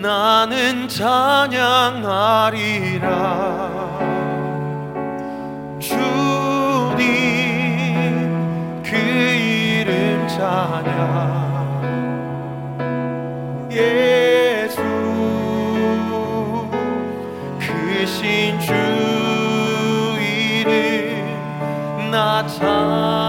나는 찬양하리라. 주님 그 이름 찬양. 예수 그신 주 이름 나 찬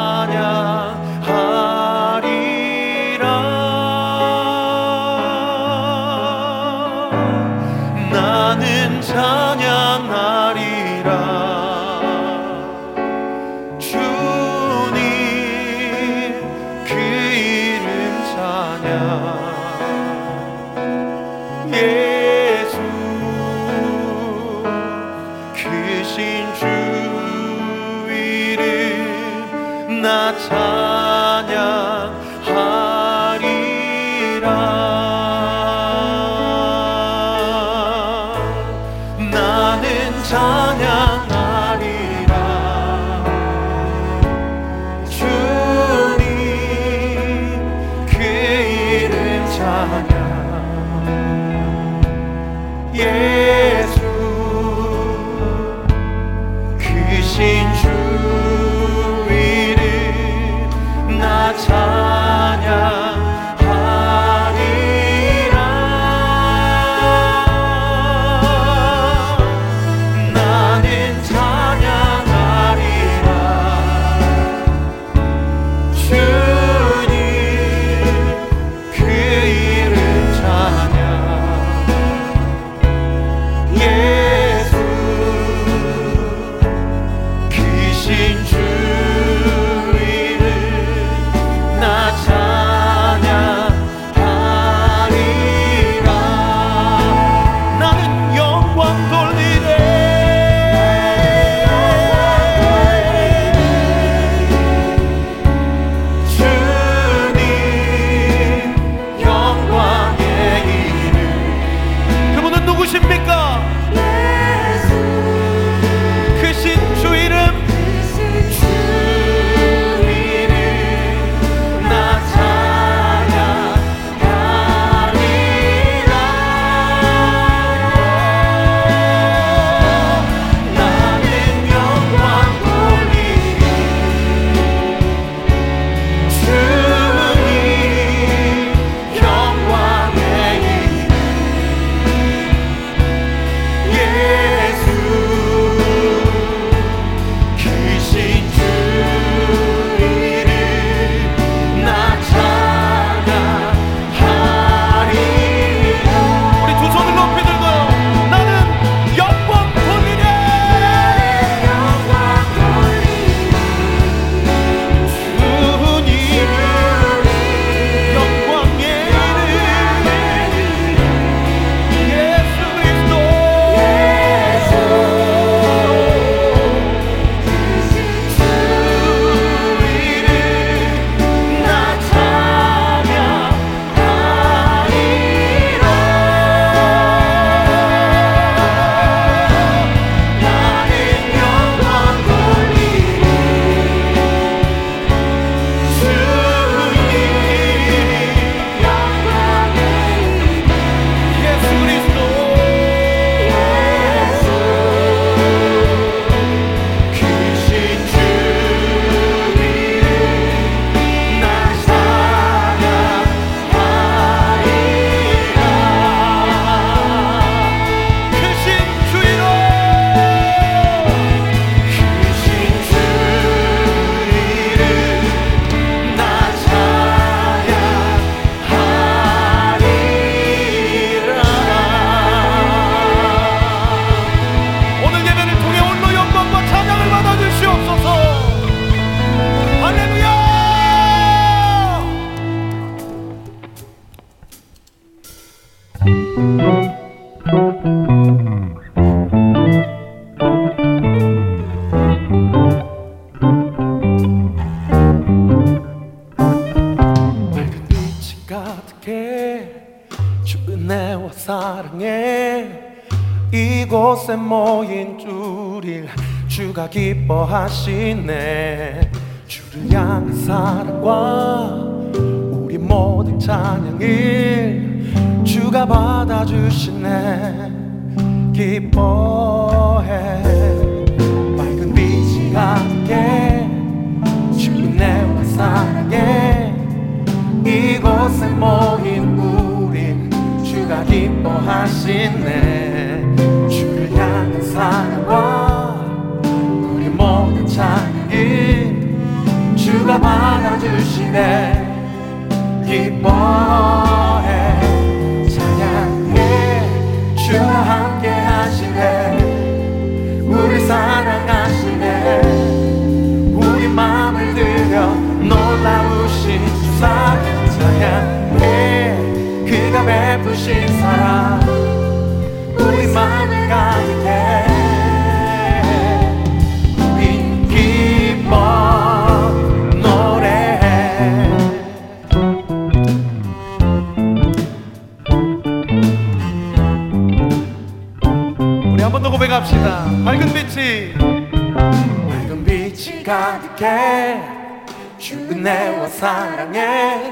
기뻐하시네. 주를 향한 사랑과 우리 모든 찬양을 주가 받아주시네. 기뻐해. 맑은 빛이 함께 주님 내와 사랑해. 이곳에 모인 우린 주가 기뻐하시네. 주시네 기뻐 우리 한 번 더 고백합시다. 밝은 빛이 맑은 빛이 가득해 주은혜와 사랑해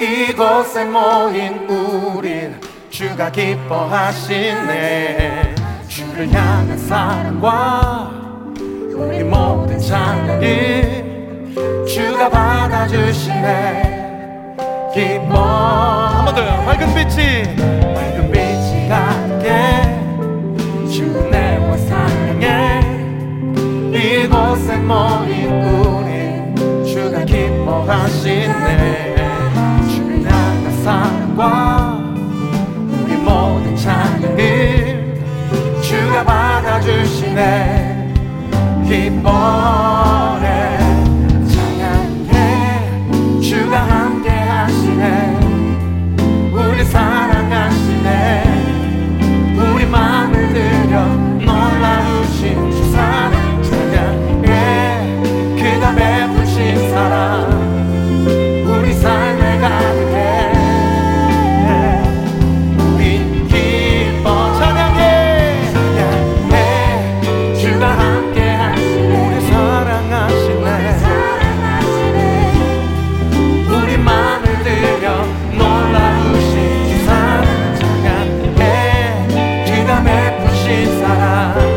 이곳에 모인 우린 주가 기뻐하시네 주를 향한 사랑과 우리 모든 찬양이 주가 받아주시네 기뻐 한 번 더요. 밝은 빛이 모인 우리 주가 기뻐하시 lugar.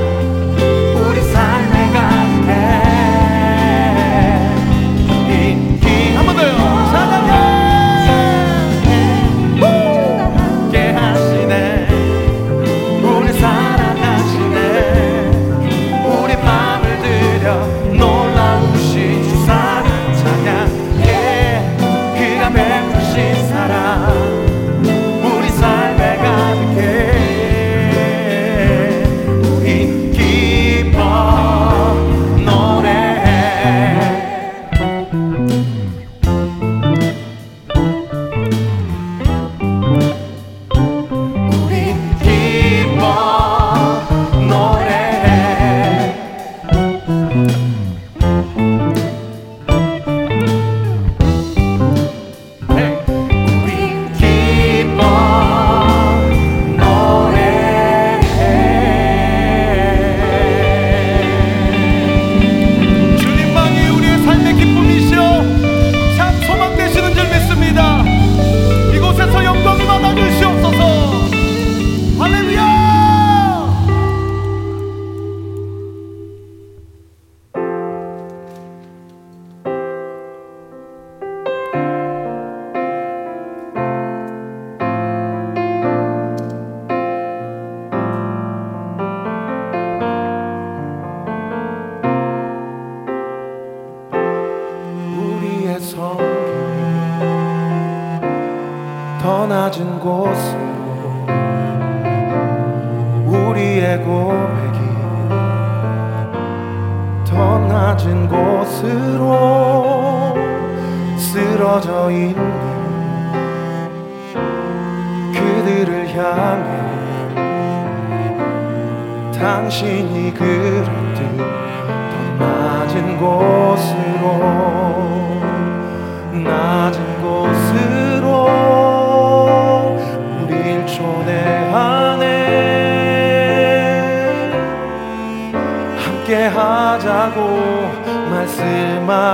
낮은 곳으로 우리의 고백이 더 낮은 곳으로 쓰러져 있는 그들을 향해 당신이 그렇듯 더 낮은 곳으로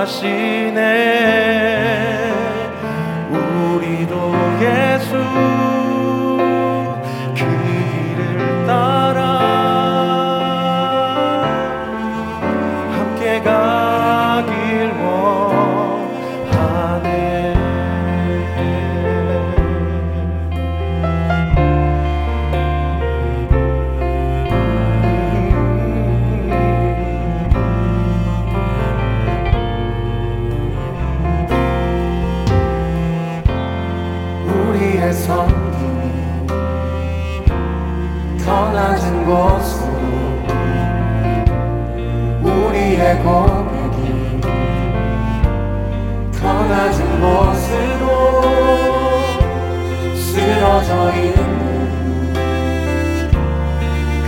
하시네 고백이 커다진 모습으로 쓰러져 있는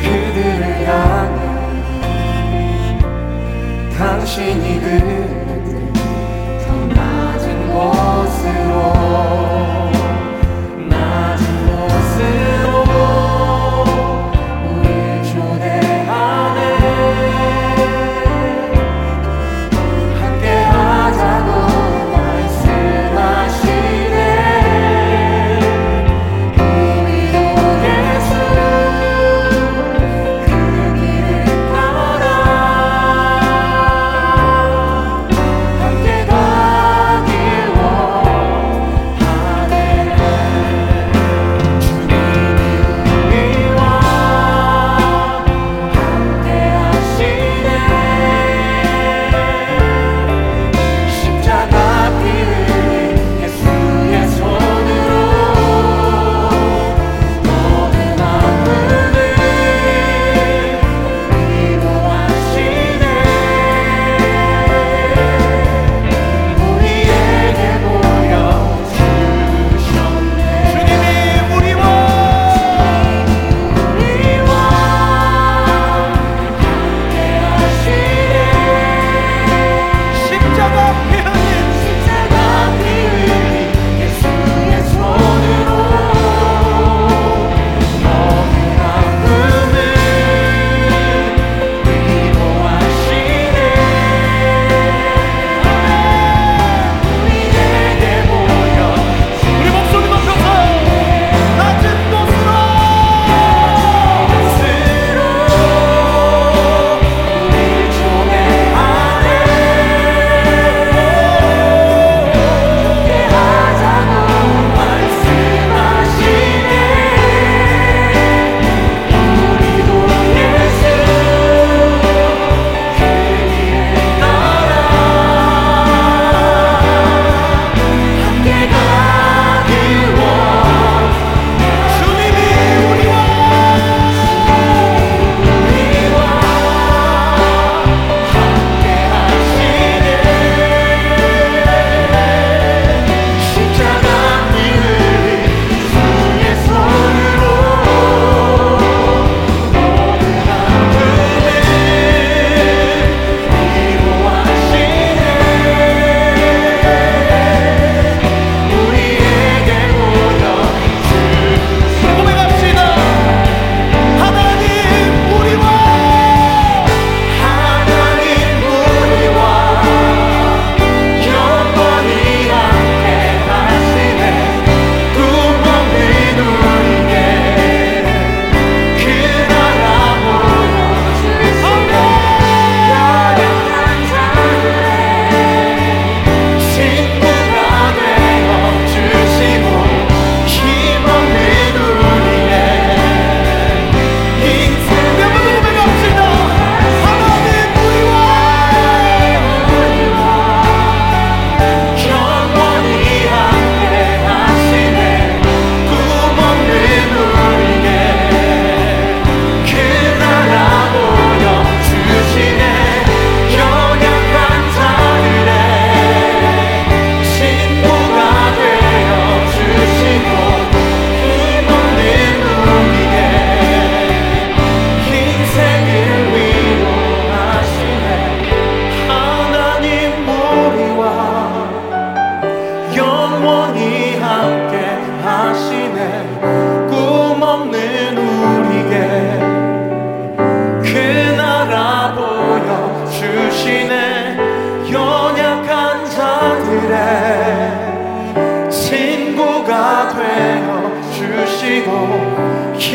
그들을 향해 당신이 그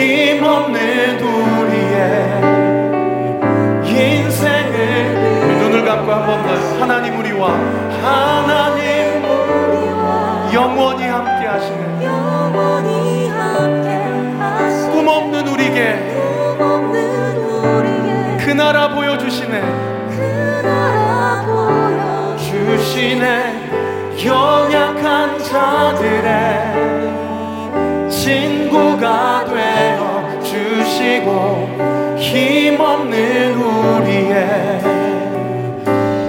힘없는 우리의 인생을 우리 눈을 감고 한 번 더 하나님 우리와. 하나님 우리와 영원히 함께 하시네. 영원히 함께 하시네. 꿈없는 우리에게. 꿈없는 우리에게 그 나라 보여주시네. 그 나라 보여주시네. 영약한 자들의 음. 친구가 주시고 힘없는 우리의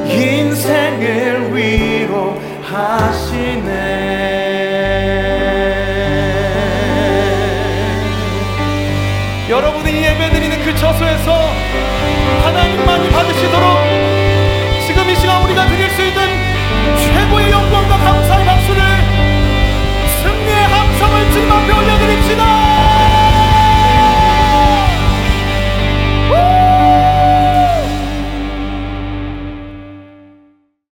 인생을 위로하시네. 여러분이 예배드리는 그 처소에서 하나님만이 받으시도록